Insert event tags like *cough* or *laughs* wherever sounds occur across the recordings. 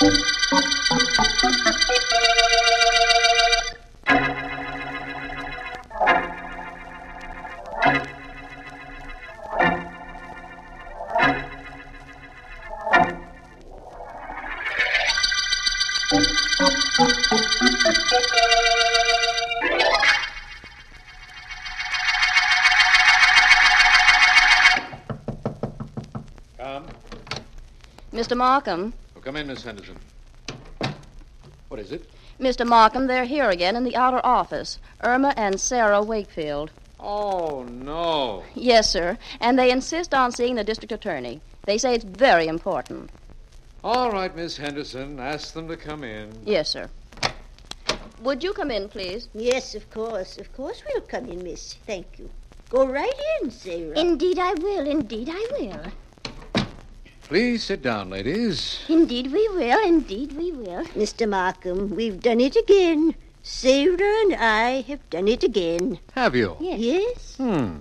Um, Mr. Markham. Come in, Miss Henderson. What is it? Mr. Markham, they're here again in the outer office. Irma and Sarah Wakefield. Oh, no. Yes, sir. And they insist on seeing the district attorney. They say it's very important. All right, Miss Henderson. Ask them to come in. Yes, sir. Would you come in, please? Yes, of course. Of course we'll come in, miss. Thank you. Go right in, Sarah. Indeed, I will. Indeed, I will. Please sit down, ladies. Indeed, we will. Indeed, we will. Mr. Markham, we've done it again. Sarah and I have done it again. Have you? Yes. Yes? Hmm.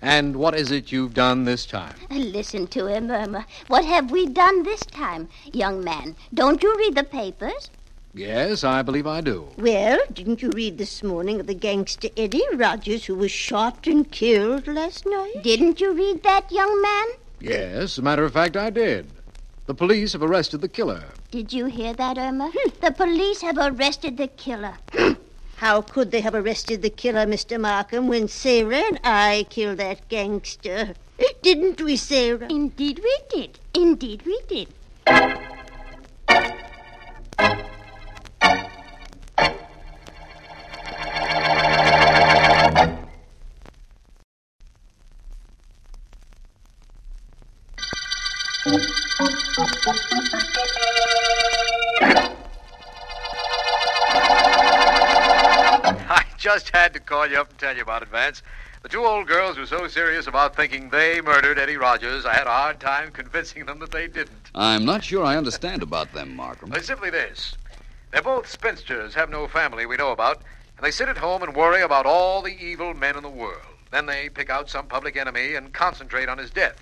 And what is it you've done this time? Listen to him, Irma. What have we done this time? Young man, don't you read the papers? Yes, I believe I do. Well, didn't you read this morning of the gangster Eddie Rogers who was shot and killed last night? Didn't you read that, young man? Yes, as a matter of fact, I did. The police have arrested the killer. Did you hear that, Irma? Hmm, the police have arrested the killer. *gasps* How could they have arrested the killer, Mr. Markham, when Sarah and I killed that gangster? *gasps* Didn't we, Sarah? Indeed, we did. Indeed, we did. Call you up and tell you about it, Vance. The two old girls were so serious about thinking they murdered Eddie Rogers, I had a hard time convincing them that they didn't. I'm not sure I understand about them, Markham. It's simply this. They're both spinsters, have no family we know about, and they sit at home and worry about all the evil men in the world. Then they pick out some public enemy and concentrate on his death.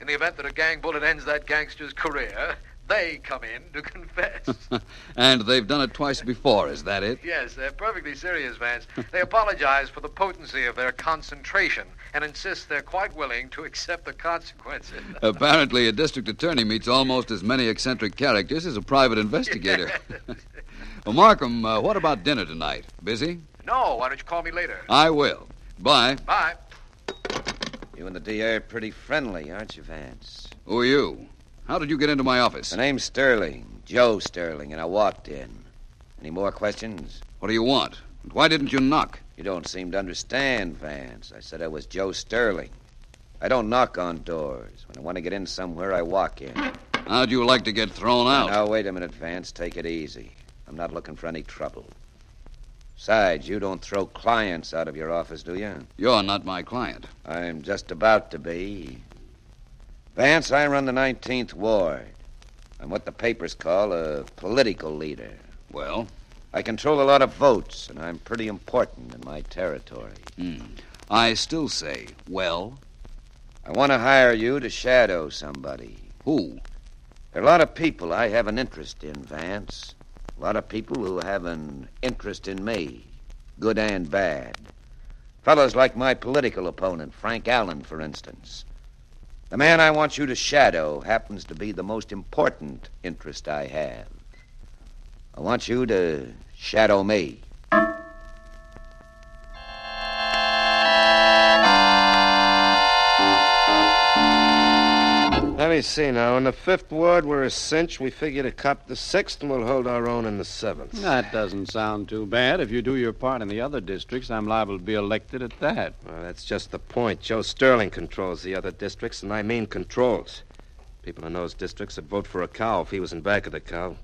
In the event that a gang bullet ends that gangster's career, they come in to *laughs* confess. *laughs* and they've done it twice before, is that it? Yes, they're perfectly serious, Vance. They apologize for the potency of their concentration and insist they're quite willing to accept the consequences. *laughs* Apparently, a district attorney meets almost as many eccentric characters as a private investigator. well, Markham, uh, what about dinner tonight? Busy? no, why don't you call me later? I will. Bye. Bye. You and the DA are pretty friendly, aren't you, Vance? Who are you? How did you get into my office? The name's Sterling, Joe Sterling, and I walked in. Any more questions? What do you want? And why didn't you knock? You don't seem to understand, Vance. I said I was Joe Sterling. I don't knock on doors. When I want to get in somewhere, I walk in. How'd you like to get thrown out? Now, wait a minute, Vance. Take it easy. I'm not looking for any trouble. Besides, you don't throw clients out of your office, do you? You're not my client. I'm just about to be. Vance, I run the 19th Ward. I'm what the papers call a political leader. Well, I control a lot of votes, and I'm pretty important in my territory. hmm. I still say, well, I want to hire you to shadow somebody. who? There are a lot of people I have an interest in, Vance. A lot of people who have an interest in me, good and bad. Fellows like my political opponent, Frank Allen, for instance. The man I want you to shadow happens to be the most important interest I have. I want you to shadow me. Let me see now. In the fifth ward, we're a cinch. We figure to cop the sixth, and we'll hold our own in the seventh. That doesn't sound too bad. If you do your part in the other districts, I'm liable to be elected at that. Well, that's just the point. Joe Sterling controls the other districts, and I mean controls. People in those districts would vote for a cow if he was in back of the cow.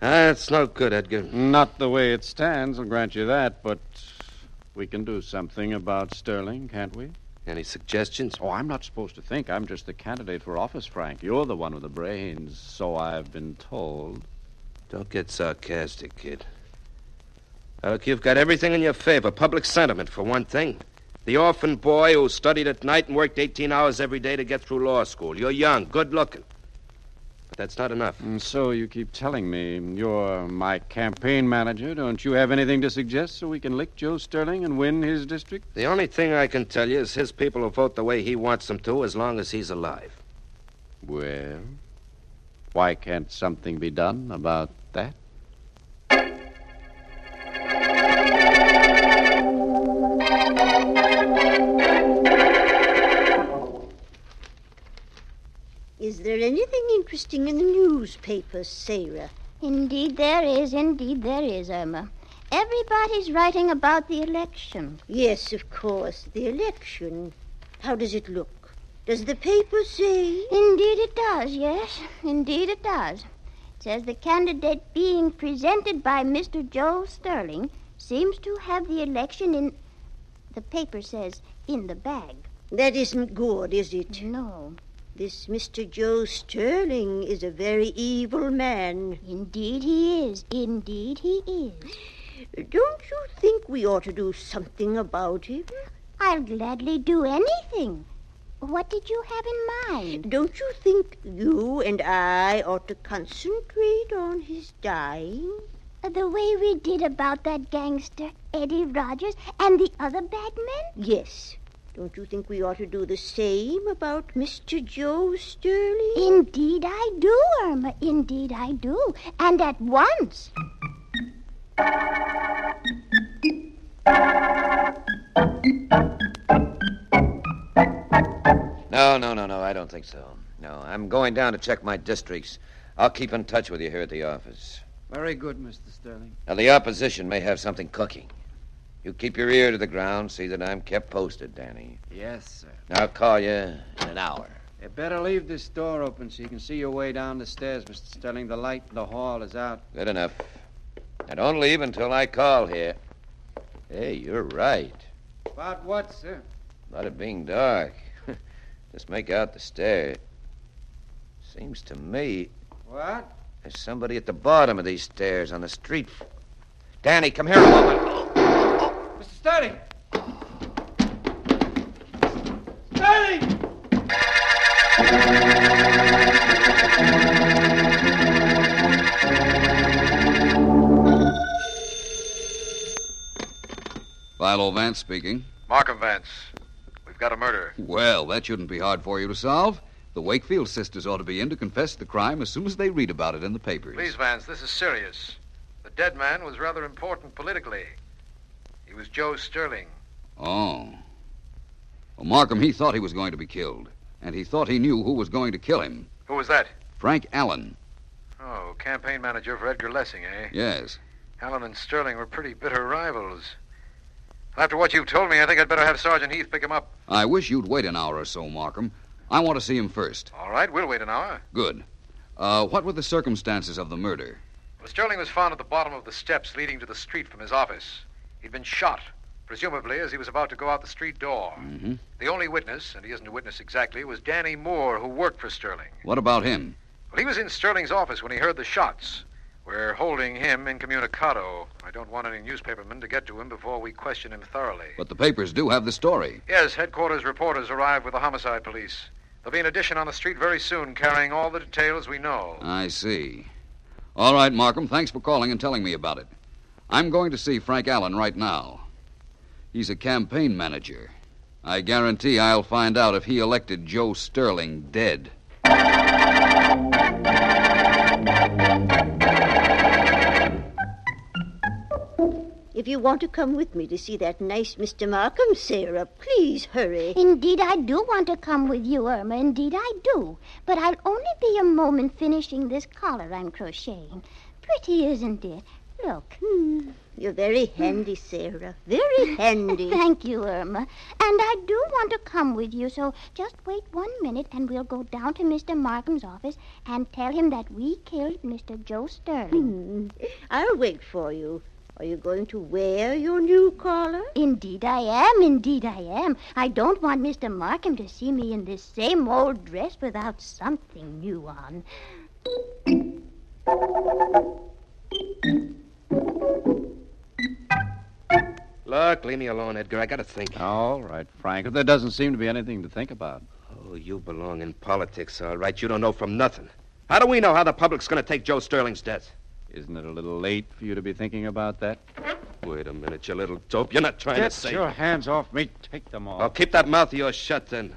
Ah, that's no good, Edgar. Not the way it stands, I'll grant you that, but we can do something about Sterling, can't we? Any suggestions? Oh, I'm not supposed to think. I'm just the candidate for office, Frank. You're the one with the brains, so I've been told. Don't get sarcastic, kid. Look, you've got everything in your favor. Public sentiment, for one thing. The orphan boy who studied at night and worked 18 hours every day to get through law school. You're young, good looking. But that's not enough. And so you keep telling me you're my campaign manager. Don't you have anything to suggest so we can lick Joe Sterling and win his district? The only thing I can tell you is his people will vote the way he wants them to as long as he's alive. Well, why can't something be done about that? Is there anything interesting in the newspapers, Sarah? Indeed there is, indeed there is, Irma. Everybody's writing about the election. Yes, of course, the election. How does it look? Does the paper say? Indeed it does, yes. Indeed it does. It says the candidate being presented by Mr. Joe Sterling seems to have the election in. The paper says in the bag. That isn't good, is it? No. This Mr. Joe Sterling is a very evil man. Indeed he is. Indeed he is. Don't you think we ought to do something about him? I'll gladly do anything. What did you have in mind? Don't you think you and I ought to concentrate on his dying? The way we did about that gangster, Eddie Rogers, and the other bad men? Yes. Don't you think we ought to do the same about Mr. Joe Sterling? Indeed I do, Irma. Indeed I do. And at once. No, no, no, no, I don't think so. No, I'm going down to check my districts. I'll keep in touch with you here at the office. Very good, Mr. Sterling. Now, the opposition may have something cooking. You keep your ear to the ground, see that I'm kept posted, Danny. Yes, sir. I'll call you in an hour. You better leave this door open so you can see your way down the stairs, Mr. Sterling. The light in the hall is out. Good enough. Now, don't leave until I call here. Hey, you're right. About what, sir? About it being dark. *laughs* Just make out the stair. Seems to me What? there's somebody at the bottom of these stairs on the street. Danny, come here a moment. Mr. Sterling! Sterling! Philo Vance speaking. Markham Vance, we've got a murder. Well, that shouldn't be hard for you to solve. The Wakefield sisters ought to be in to confess the crime as soon as they read about it in the papers. Please, Vance, this is serious. The dead man was rather important politically. He was Joe Sterling. Oh. Well, Markham, he thought he was going to be killed. And he thought he knew who was going to kill him. Who was that? Frank Allen. Oh, campaign manager for Edgar Lessing, eh? Yes. Allen and Sterling were pretty bitter rivals. After what you've told me, I think I'd better have Sergeant Heath pick him up. I wish you'd wait an hour or so, Markham. I want to see him first. All right, we'll wait an hour. Good. Uh, what were the circumstances of the murder? Well, Sterling was found at the bottom of the steps leading to the street from his office. He'd been shot, presumably as he was about to go out the street door. Mm-hmm. The only witness, and he isn't a witness exactly, was Danny Moore, who worked for Sterling. What about him? Well, he was in Sterling's office when he heard the shots. We're holding him incommunicado. I don't want any newspapermen to get to him before we question him thoroughly. But the papers do have the story. Yes, headquarters reporters arrived with the homicide police. There'll be an addition on the street very soon carrying all the details we know. I see. All right, Markham, thanks for calling and telling me about it. I'm going to see Frank Allen right now. He's a campaign manager. I guarantee I'll find out if he elected Joe Sterling dead. If you want to come with me to see that nice Mr. Markham, Sarah, please hurry. Indeed, I do want to come with you, Irma. Indeed, I do. But I'll only be a moment finishing this collar I'm crocheting. Pretty, isn't it? Look. Hmm. You're very handy, Sarah. Very *laughs* handy. Thank you, Irma. And I do want to come with you, so just wait one minute and we'll go down to Mr. Markham's office and tell him that we killed Mr. Joe Sterling. Hmm. I'll wait for you. Are you going to wear your new collar? Indeed I am, indeed I am. I don't want Mr. Markham to see me in this same old dress without something new on. Look, leave me alone, Edgar. I gotta think. All right, Frank. There doesn't seem to be anything to think about. Oh, you belong in politics, all right. You don't know from nothing. How do we know how the public's going to take Joe Sterling's death? Isn't it a little late for you to be thinking about that? Wait a minute, you little dope. You're not trying Get to say. Get your hands off me. Take them off. I'll keep that mouth of yours shut then.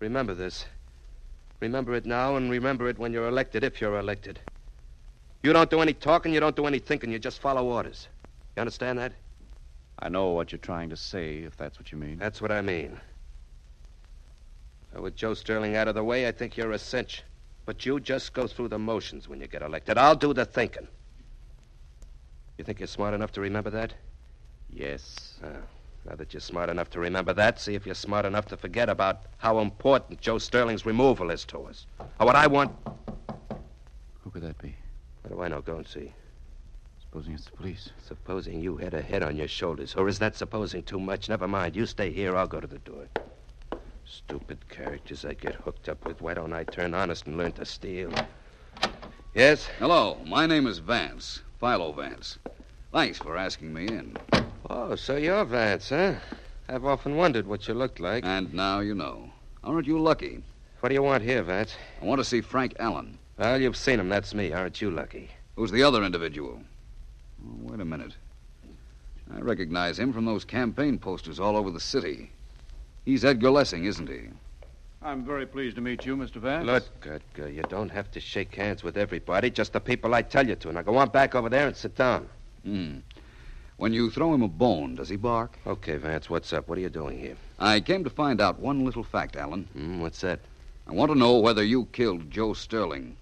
Remember this. Remember it now and remember it when you're elected, if you're elected. You don't do any talking, you don't do any thinking, you just follow orders. You understand that? I know what you're trying to say, if that's what you mean. That's what I mean. So with Joe Sterling out of the way, I think you're a cinch. But you just go through the motions when you get elected. I'll do the thinking. You think you're smart enough to remember that? Yes. Uh, now that you're smart enough to remember that, see if you're smart enough to forget about how important Joe Sterling's removal is to us. Or what I want. Who could that be? What do I know? Go and see. Supposing it's the police. Supposing you had a head on your shoulders. Or is that supposing too much? Never mind. You stay here. I'll go to the door. Stupid characters I get hooked up with. Why don't I turn honest and learn to steal? Yes? Hello, my name is Vance, Philo Vance. Thanks for asking me in. Oh, so you're Vance, huh? I've often wondered what you looked like. And now you know. Aren't you lucky? What do you want here, Vance? I want to see Frank Allen. Well, you've seen him. That's me. Aren't you lucky? Who's the other individual? Oh, wait a minute. I recognize him from those campaign posters all over the city. He's Edgar Lessing, isn't he? I'm very pleased to meet you, Mr. Vance. Look, Edgar, you don't have to shake hands with everybody, just the people I tell you to. Now go on back over there and sit down. Hmm. When you throw him a bone, does he bark? Okay, Vance, what's up? What are you doing here? I came to find out one little fact, Allen. Hmm, what's that? I want to know whether you killed Joe Sterling.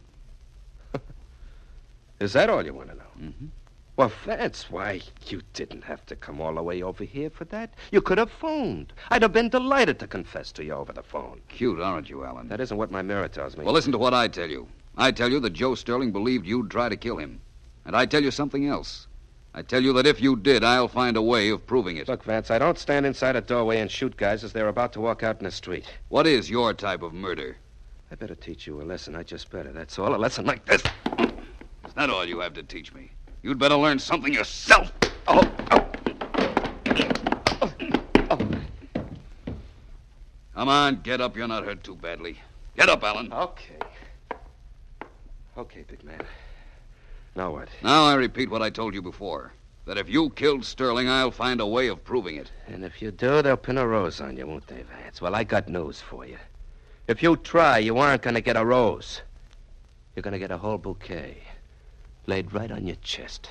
Is that all you want to know? Mm-hmm. Well, that's why, you didn't have to come all the way over here for that. You could have phoned. I'd have been delighted to confess to you over the phone. Cute, aren't you, Allen? That isn't what my mirror tells me. Well, listen to what I tell you. I tell you that Joe Sterling believed you'd try to kill him. And I tell you something else. I tell you that if you did, I'll find a way of proving it. Look, Vance, I don't stand inside a doorway and shoot guys as they're about to walk out in the street. What is your type of murder? I better teach you a lesson. I just better. That's all. A lesson like this. Is that all you have to teach me? You'd better learn something yourself. Oh, oh. Come on, get up. You're not hurt too badly. Get up, Allen. Okay. Okay, big man. Now what? Now I repeat what I told you before. That if you killed Sterling, I'll find a way of proving it. And if you do, they'll pin a rose on you, won't they, Vance? Well, I got news for you. If you try, you aren't going to get a rose. You're going to get a whole bouquet laid right on your chest.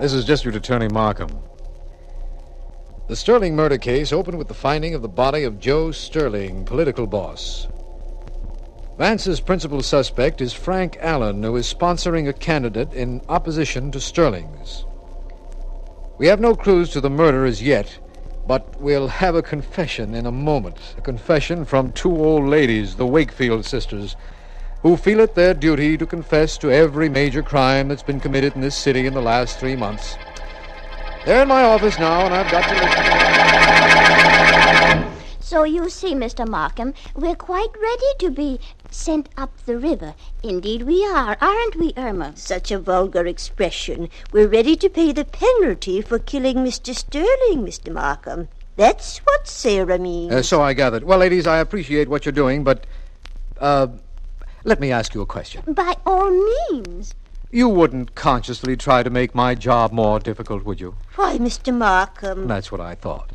This is District Attorney Markham. The Sterling murder case opened with the finding of the body of Joe Sterling, political boss. Vance's principal suspect is Frank Allen, who is sponsoring a candidate in opposition to Sterling's. We have no clues to the murder as yet, but we'll have a confession in a moment. A confession from two old ladies, the Wakefield sisters, who feel it their duty to confess to every major crime that's been committed in this city in the last three months. They're in my office now, and I've got to listen. So you see, Mr. Markham, we're quite ready to be sent up the river. Indeed, we are, aren't we, Irma? Such a vulgar expression. We're ready to pay the penalty for killing Mr. Sterling, Mr. Markham. That's what Sarah means. Uh, so I gathered. Well, ladies, I appreciate what you're doing, but, uh, let me ask you a question. By all means. You wouldn't consciously try to make my job more difficult, would you? Why, Mr. Markham? That's what I thought.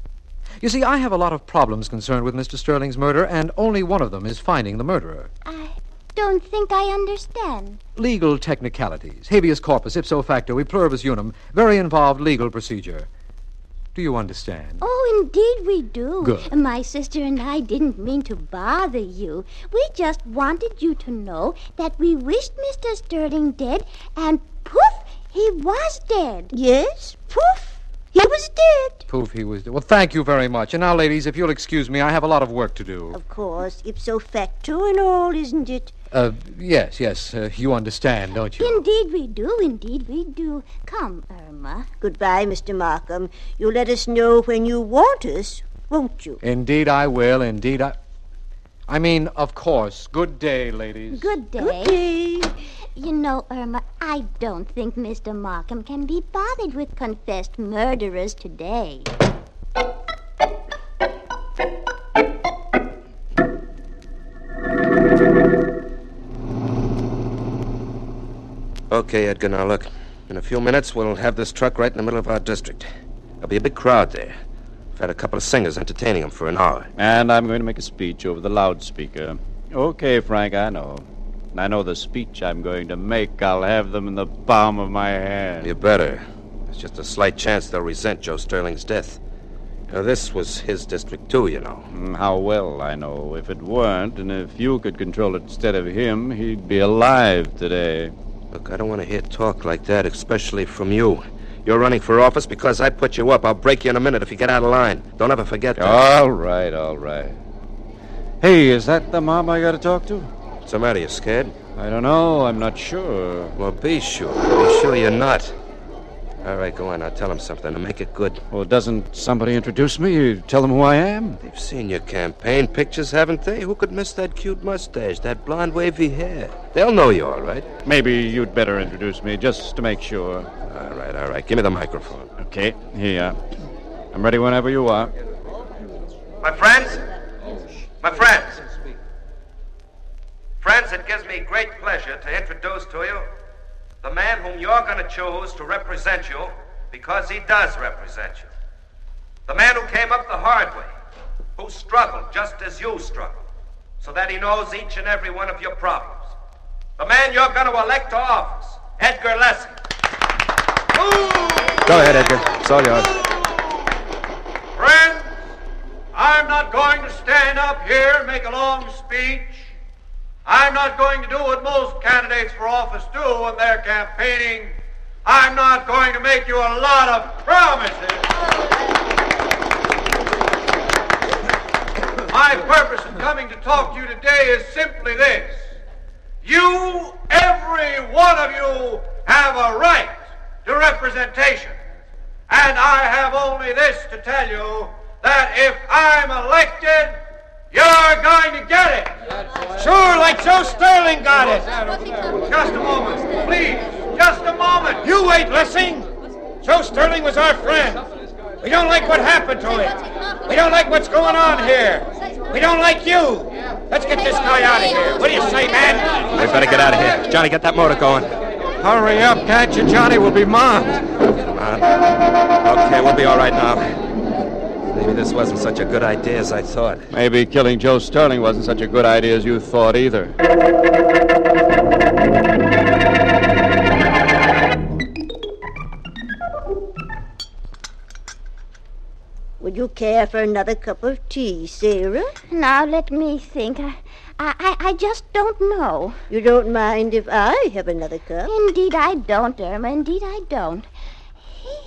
You see, I have a lot of problems concerned with Mr. Sterling's murder, and only one of them is finding the murderer. I don't think I understand. Legal technicalities, habeas corpus, ipso facto, e pluribus unum, very involved legal procedure. Do you understand? Oh, indeed we do. Good. My sister and I didn't mean to bother you. We just wanted you to know that we wished Mr. Sterling dead, and poof, he was dead. Yes, poof. He was dead. Poof, he was dead. Well, thank you very much. And now, ladies, if you'll excuse me, I have a lot of work to do. Of course, ipso facto and all, isn't it? Uh, yes, yes. Uh, you understand, don't you? Indeed we do, indeed we do. Come, Irma. Goodbye, Mr. Markham. You'll let us know when you want us, won't you? Indeed, I will. Indeed, I. I mean, of course. Good day, ladies. Good day. Good day. You know, Irma, I don't think Mr. Markham can be bothered with confessed murderers today. Okay, Edgar, now look. In a few minutes, we'll have this truck right in the middle of our district. There'll be a big crowd there. I've had a couple of singers entertaining them for an hour. And I'm going to make a speech over the loudspeaker. Okay, Frank, I know. And I know the speech I'm going to make. I'll have them in the palm of my hand. You better. There's just a slight chance they'll resent Joe Sterling's death. Now, this was his district, too, you know. Mm, How well I know. If it weren't, and if you could control it instead of him, he'd be alive today. Look, I don't want to hear talk like that, especially from you. You're running for office because I put you up. I'll break you in a minute if you get out of line. Don't ever forget that. All right, all right. Hey, is that the mom I got to talk to? What's the matter? You scared? I don't know. I'm not sure. Well, be sure. Be sure you're not. All right, go on. I'll tell him something and make it good. Well, doesn't somebody introduce me? You tell them who I am? They've seen your campaign pictures, haven't they? Who could miss that cute mustache, that blonde wavy hair? They'll know you, all right. Maybe you'd better introduce me just to make sure. All right, all right. Give me the microphone. Okay, here. I'm ready whenever you are. My friends, my friends, friends, it gives me great pleasure to introduce to you the man whom you're going to choose to represent you because he does represent you. The man who came up the hard way, who struggled just as you struggled, so that he knows each and every one of your problems. The man you're going to elect to office, Edgar Lessing. Go ahead, Edgar. It's all yours. Friends, I'm not going to stand up here and make a long speech. I'm not going to do what most candidates for office do when they're campaigning. I'm not going to make you a lot of promises. My purpose in coming to talk to you today is simply this. You, every one of you, have a right to representation. And I have only this to tell you that if I'm elected, you're going to get it. Sure, like Joe Sterling got it. Just a moment, please. Just a moment. You wait, Lessing. Joe Sterling was our friend. We don't like what happened to him. We don't like what's going on here. We don't like you. Let's get this guy out of here. What do you say, man? We better get out of here. Johnny, get that motor going. Hurry up, can't you, Johnny? We'll be mobbed. Come on. Okay, we'll be all right now. Maybe this wasn't such a good idea as I thought. Maybe killing Joe Sterling wasn't such a good idea as you thought either. Would you care for another cup of tea, Sarah? Now, let me think. I, I, I just don't know. You don't mind if I have another cup? Indeed, I don't, Irma. Indeed, I don't.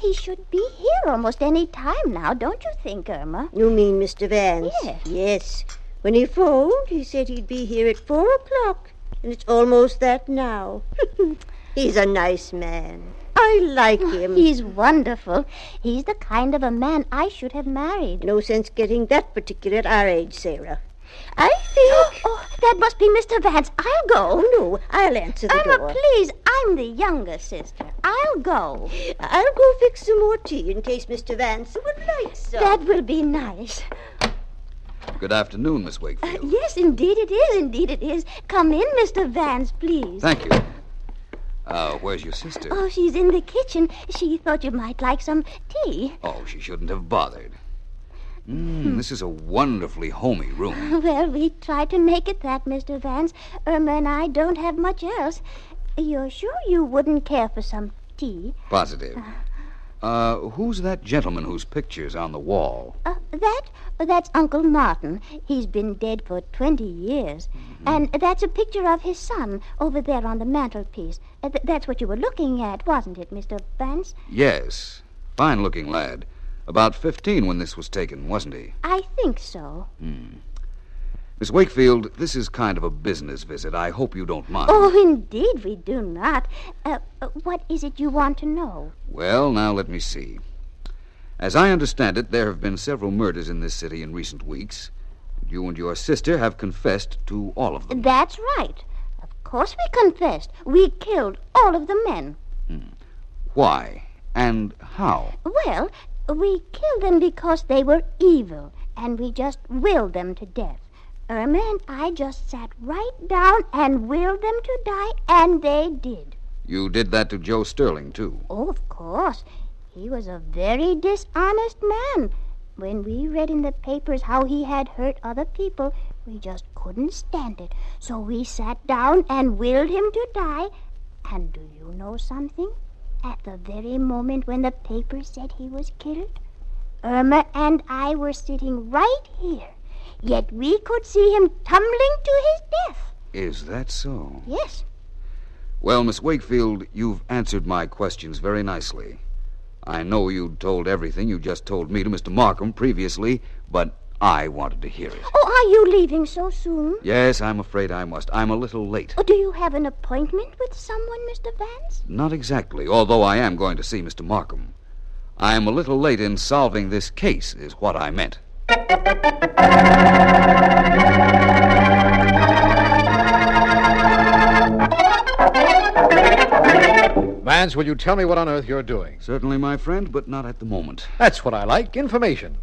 He, should be here almost any time now, don't you think, Irma? You mean Mr. Vance? Yes. Yes. When he phoned, he said he'd be here at four o'clock, and it's almost that now. *laughs* He's a nice man. I like oh, him. He's wonderful. He's the kind of a man I should have married. No sense getting that particular at our age, Sarah. I think. *gasps* Oh, that must be Mr. Vance. I'll go. Oh, no, I'll answer the Irma, door. please. I'm the younger sister. I'll go. *gasps* I'll go fix some more tea in case Mr. Vance would like some. That will be nice. Good afternoon, Miss Uh, Wakefield. yes, indeed it is. Indeed it is. Come in, Mr. Vance, please. Thank you. Uh, where's your sister? Oh, she's in the kitchen. She thought you might like some tea. Oh, she shouldn't have bothered. Mm, this is a wonderfully homey room. *laughs* Well, we tried to make it that, Mr. Vance. Irma and I don't have much else. You're sure you wouldn't care for some tea? Positive. Uh, who's that gentleman whose picture's on the wall? Uh, that? That's Uncle Martin. He's been dead for 20 years. And that's a picture of his son over there on the mantelpiece. Uh, th- that's what you were looking at, wasn't it, Mr. Vance? Yes. Fine looking lad. About 15 when this was taken, wasn't he? I think so. Miss Wakefield, this is kind of a business visit. I hope you don't mind. Oh, indeed, we do not. Uh, what is it you want to know? Well, now let me see. As I understand it, there have been several murders in this city in recent weeks. You and your sister have confessed to all of them. That's right. Of course we confessed. We killed all of the men. Why? And how? Well, we killed them because they were evil, and we just willed them to death. Irma and I just sat right down and willed them to die, and they did. You did that to Joe Sterling, too. Oh, of course. He was a very dishonest man. When we read in the papers how he had hurt other people, we just couldn't stand it. So we sat down and willed him to die. And do you know something? At the very moment when the paper said he was killed, Irma and I were sitting right here. Yet we could see him tumbling to his death. Is that so? Yes. Well, Miss Wakefield, you've answered my questions very nicely. I know you'd told everything you just told me to Mr. Markham previously, but I wanted to hear it. Oh, are you leaving so soon? Yes, I'm afraid I must. I'm a little late. Oh, do you have an appointment with someone, Mr. Vance? Not exactly, although I am going to see Mr. Markham. I'm a little late in solving this case, is what I meant. Vance, will you tell me what on earth you're doing? Certainly, my friend, but not at the moment. That's what I like information.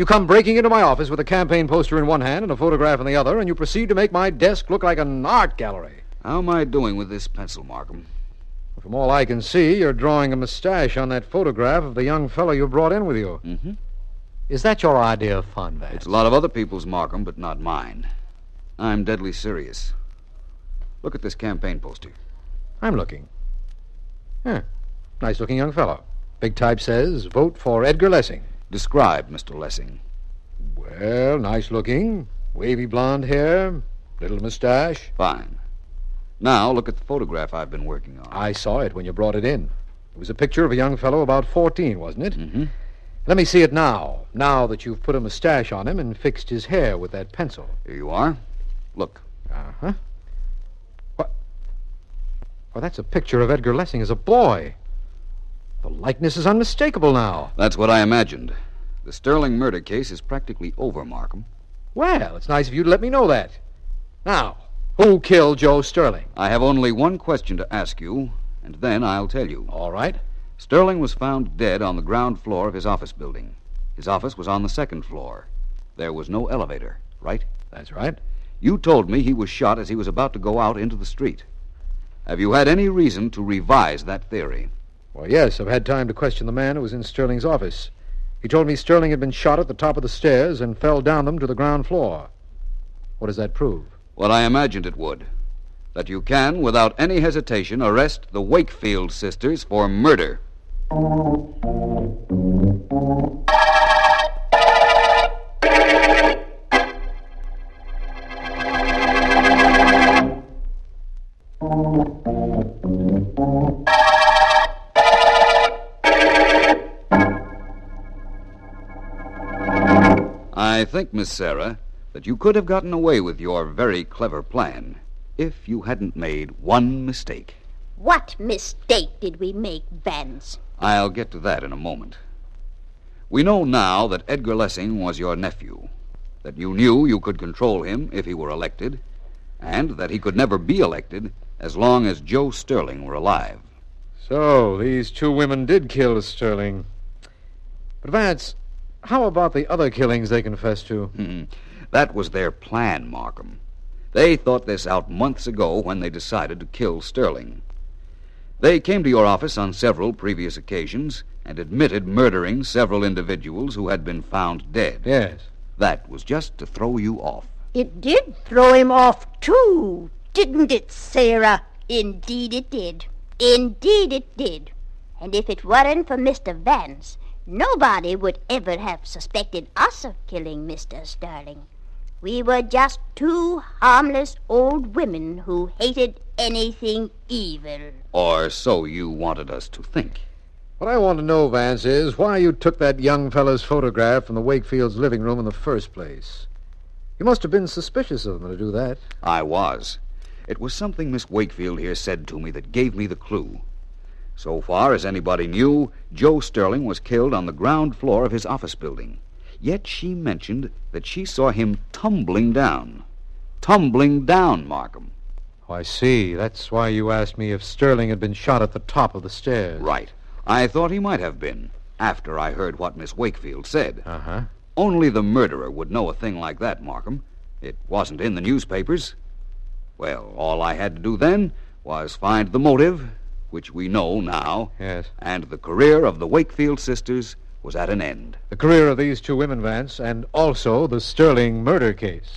You come breaking into my office with a campaign poster in one hand and a photograph in the other, and you proceed to make my desk look like an art gallery. How am I doing with this pencil, Markham? From all I can see, you're drawing a mustache on that photograph of the young fellow you brought in with you. Mm-hmm. Is that your idea of fun, Vance? It's a lot of other people's, Markham, but not mine. I'm deadly serious. Look at this campaign poster. I'm looking. Huh. Nice looking young fellow. Big type says, vote for Edgar Lessing. Describe Mr. Lessing. Well, nice looking. Wavy blonde hair, little mustache. Fine. Now look at the photograph I've been working on. I saw it when you brought it in. It was a picture of a young fellow about 14, wasn't it? Mm-hmm. Let me see it now, now that you've put a mustache on him and fixed his hair with that pencil. Here you are. Look. Uh-huh. What? Well, that's a picture of Edgar Lessing as a boy. The likeness is unmistakable now. That's what I imagined. The Sterling murder case is practically over, Markham. Well, it's nice of you to let me know that. Now, who killed Joe Sterling? I have only one question to ask you, and then I'll tell you. All right. Sterling was found dead on the ground floor of his office building. His office was on the second floor. There was no elevator, right? That's right. You told me he was shot as he was about to go out into the street. Have you had any reason to revise that theory? Well, yes, I've had time to question the man who was in Sterling's office. He told me Sterling had been shot at the top of the stairs and fell down them to the ground floor. What does that prove? What I imagined it would. That you can, without any hesitation, arrest the Wakefield sisters for murder. I think, Miss Sarah, that you could have gotten away with your very clever plan if you hadn't made one mistake. What mistake did we make, Vance? I'll get to that in a moment. We know now that Edgar Lessing was your nephew, that you knew you could control him if he were elected, and that he could never be elected as long as Joe Sterling were alive. So, these two women did kill Sterling. But, Vance, how about the other killings they confessed to? Hmm. that was their plan, Markham. They thought this out months ago when they decided to kill Sterling. They came to your office on several previous occasions and admitted murdering several individuals who had been found dead. Yes. That was just to throw you off. It did throw him off, too, didn't it, Sarah? Indeed it did. Indeed it did. And if it weren't for Mr. Vance, nobody would ever have suspected us of killing Mr. Sterling. We were just two harmless old women who hated anything evil. Or so you wanted us to think. What I want to know, Vance, is why you took that young fellow's photograph from the Wakefield's living room in the first place. You must have been suspicious of them to do that. I was. It was something Miss Wakefield here said to me that gave me the clue. So far as anybody knew, Joe Sterling was killed on the ground floor of his office building. Yet she mentioned that she saw him tumbling down. Tumbling down, Markham. Oh, I see. That's why you asked me if Sterling had been shot at the top of the stairs. Right. I thought he might have been, after I heard what Miss Wakefield said. Uh huh. Only the murderer would know a thing like that, Markham. It wasn't in the newspapers. Well, all I had to do then was find the motive, which we know now. Yes. And the career of the Wakefield sisters was at an end. The career of these two women, Vance, and also the Sterling murder case.